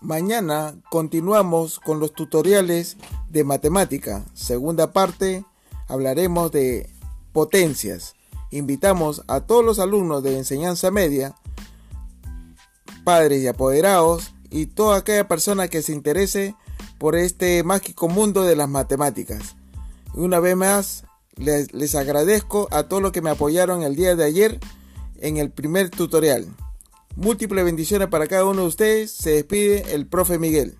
Mañana continuamos con los tutoriales de matemática. Segunda parte, hablaremos de potencias. Invitamos a todos los alumnos de enseñanza media, padres y apoderados y toda aquella persona que se interese por este mágico mundo de las matemáticas. Una vez más, les, les agradezco a todos los que me apoyaron el día de ayer en el primer tutorial. Múltiples bendiciones para cada uno de ustedes. Se despide el profe Miguel.